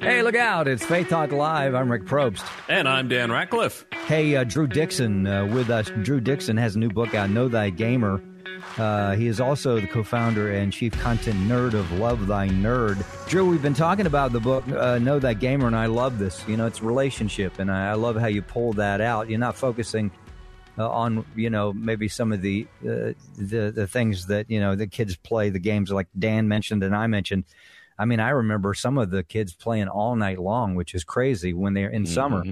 Hey, look out. It's Faith Talk Live. I'm Rick Probst. And I'm Dan Ratcliffe. Hey, uh, Drew Dixon uh, with us. Drew Dixon has a new book out, Know Thy Gamer. Uh, he is also the co founder and chief content nerd of Love Thy Nerd. Drew, we've been talking about the book, uh, Know Thy Gamer, and I love this. You know, it's relationship, and I, I love how you pull that out. You're not focusing. Uh, on you know maybe some of the, uh, the the things that you know the kids play the games like Dan mentioned and I mentioned I mean, I remember some of the kids playing all night long, which is crazy when they're in mm-hmm. summer.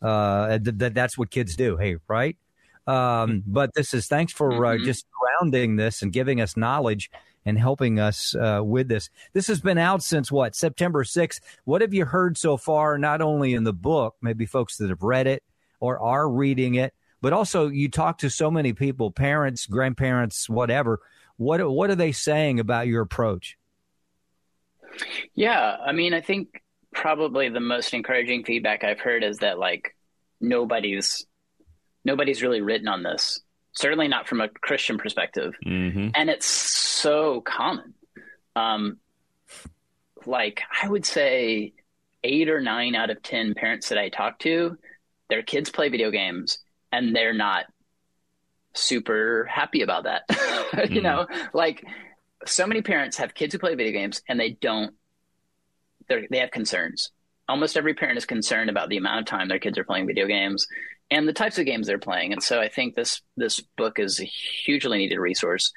Uh, th- that's what kids do. Hey, right? Um, but this is thanks for uh, mm-hmm. just grounding this and giving us knowledge and helping us uh, with this. This has been out since what September 6th. What have you heard so far? Not only in the book, maybe folks that have read it or are reading it, but also you talk to so many people, parents, grandparents, whatever. What what are they saying about your approach? Yeah, I mean, I think probably the most encouraging feedback I've heard is that like nobody's nobody's really written on this. Certainly not from a Christian perspective, mm-hmm. and it's so common. Um, like I would say, eight or nine out of ten parents that I talk to, their kids play video games, and they're not super happy about that. you mm. know, like so many parents have kids who play video games and they don't they have concerns. Almost every parent is concerned about the amount of time their kids are playing video games and the types of games they're playing. And so i think this this book is a hugely needed resource.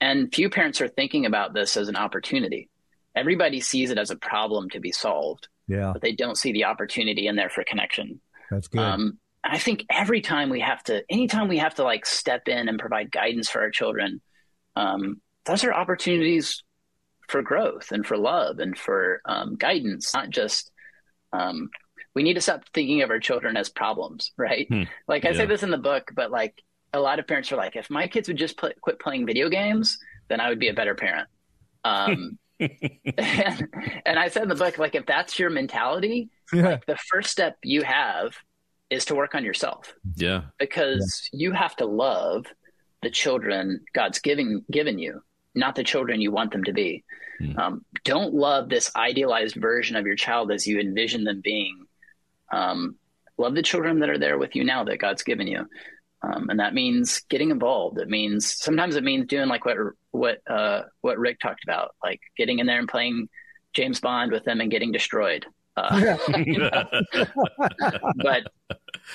And few parents are thinking about this as an opportunity. Everybody sees it as a problem to be solved yeah. but they don't see the opportunity in there for connection. That's good. Um, i think every time we have to anytime we have to like step in and provide guidance for our children um, those are opportunities for growth and for love and for um, guidance, not just. Um, we need to stop thinking of our children as problems, right? Hmm. Like I yeah. say this in the book, but like a lot of parents are like, if my kids would just play, quit playing video games, then I would be a better parent. Um, and, and, I said in the book, like, if that's your mentality, yeah. like, the first step you have is to work on yourself. Yeah. Because yeah. you have to love the children God's giving given you not the children you want them to be. Mm. Um, don't love this idealized version of your child as you envision them being. Um, love the children that are there with you now that God's given you. Um, and that means getting involved. It means sometimes it means doing like what what uh, what Rick talked about, like getting in there and playing James Bond with them and getting destroyed. Uh, but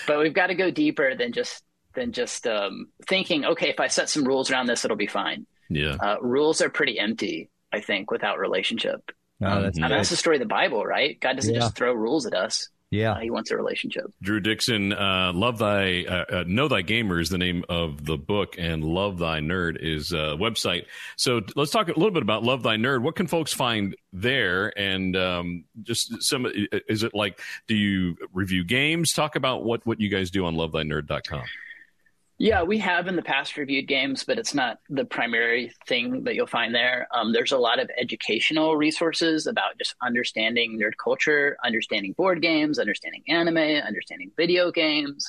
but we've got to go deeper than just than just um, thinking. Okay, if I set some rules around this, it'll be fine. Yeah. Uh, rules are pretty empty, I think, without relationship. Oh, that's, um, that's the story of the Bible, right? God doesn't yeah. just throw rules at us. Yeah, uh, he wants a relationship. Drew Dixon, uh, love thy uh, uh, know thy gamer is the name of the book, and love thy nerd is uh, website. So let's talk a little bit about love thy nerd. What can folks find there? And um, just some is it like? Do you review games? Talk about what what you guys do on lovethynerd.com. Yeah, we have in the past reviewed games, but it's not the primary thing that you'll find there. Um, there's a lot of educational resources about just understanding nerd culture, understanding board games, understanding anime, understanding video games.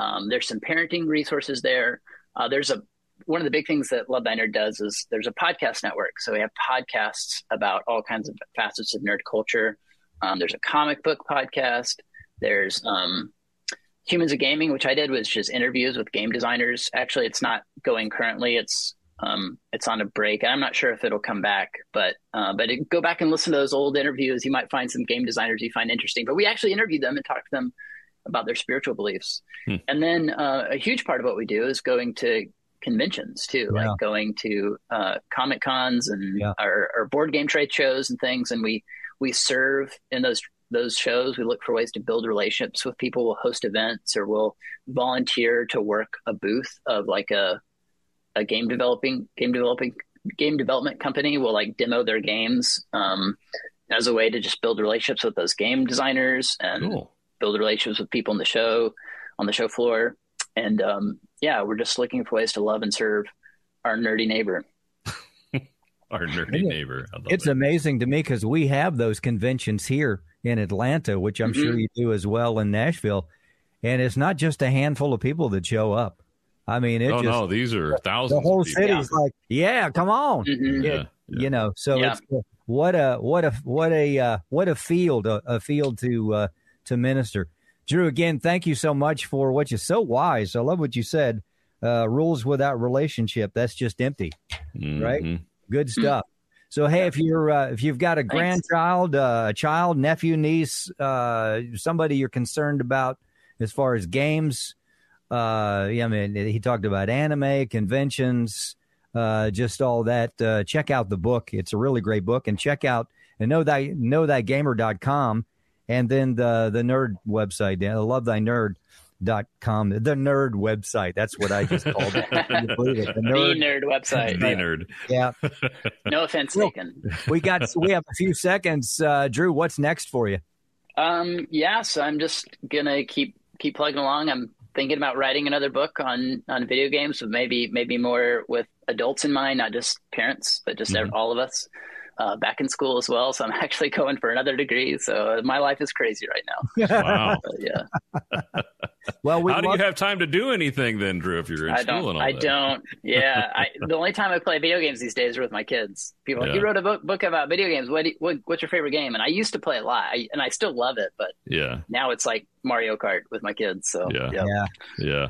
Um, there's some parenting resources there. Uh, there's a one of the big things that Love Nerd does is there's a podcast network. So we have podcasts about all kinds of facets of nerd culture. Um, there's a comic book podcast. There's um, Humans of Gaming, which I did, was just interviews with game designers. Actually, it's not going currently. It's um, it's on a break. and I'm not sure if it'll come back, but uh, but it, go back and listen to those old interviews. You might find some game designers you find interesting. But we actually interviewed them and talked to them about their spiritual beliefs. Hmm. And then uh, a huge part of what we do is going to conventions too, yeah. like going to uh, comic cons and yeah. our, our board game trade shows and things. And we we serve in those those shows. We look for ways to build relationships with people. We'll host events or we'll volunteer to work a booth of like a a game developing game developing game development company We'll like demo their games. Um, as a way to just build relationships with those game designers and cool. build relationships with people in the show on the show floor. And um, yeah, we're just looking for ways to love and serve our nerdy neighbor. our nerdy neighbor. It's it. amazing to me because we have those conventions here in Atlanta, which I'm mm-hmm. sure you do as well in Nashville. And it's not just a handful of people that show up. I mean, it oh, just, no, these are thousands. The whole city's yeah. like, yeah, come on, mm-hmm. yeah, yeah, you know. So yeah. it's what a what a what a uh, what a field a, a field to uh, to minister. Drew, again, thank you so much for what you're so wise. I love what you said. Uh, rules without relationship, that's just empty, mm-hmm. right? Good stuff. So hey, if you're uh, if you've got a grandchild, uh, a child, nephew, niece, uh, somebody you're concerned about as far as games, uh, yeah, I mean, he talked about anime conventions, uh, just all that. Uh, check out the book; it's a really great book, and check out and know that know that gamer.com and then the the nerd website, I love thy nerd dot com. The nerd website. That's what i just called it, it? The, nerd. the nerd. website. The nerd. Yeah. No offense taken we got we have a few seconds. Uh, drew what's next for you? Um yeah so i'm just gonna keep keep plugging along. I'm thinking about writing another book on on video games but maybe maybe more with adults in mind not just parents but just mm-hmm. all of us uh, back in school as well. So I'm actually going for another degree. So my life is crazy right now. Wow. yeah. well, how do you have time to do anything then, Drew? If you're in I school and all that. I that? don't. Yeah. I, the only time I play video games these days are with my kids. People yeah. like, you wrote a book, book about video games. What, you, what, what's your favorite game? And I used to play a lot, I, and I still love it. But yeah, now it's like Mario Kart with my kids. So yeah, yeah, yeah.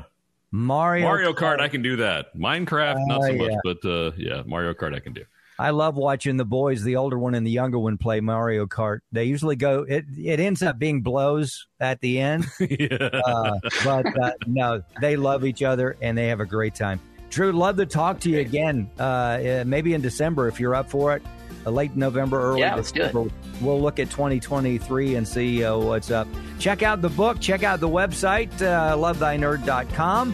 Mario Mario Kart, Kart, I can do that. Minecraft, not so uh, much, but uh, yeah, Mario Kart, I can do. I love watching the boys, the older one and the younger one, play Mario Kart. They usually go. It it ends up being blows at the end, yeah. uh, but uh, no, they love each other and they have a great time. Drew, love to talk to you again. Uh, uh maybe in December if you're up for it. Uh, late November, early yeah, December. We'll look at 2023 and see uh, what's up. Check out the book. Check out the website, uh, lovethynerd.com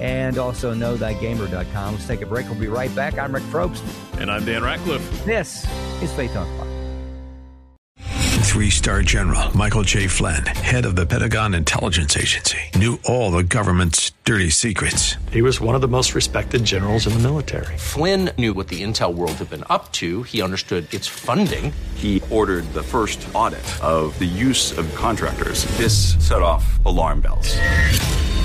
and also knowthygamer.com. Let's take a break. We'll be right back. I'm Rick Probst. And I'm Dan Ratcliffe. This is Faith on Fire. Three star general Michael J. Flynn, head of the Pentagon Intelligence Agency, knew all the government's dirty secrets. He was one of the most respected generals in the military. Flynn knew what the intel world had been up to, he understood its funding. He ordered the first audit of the use of contractors. This set off alarm bells.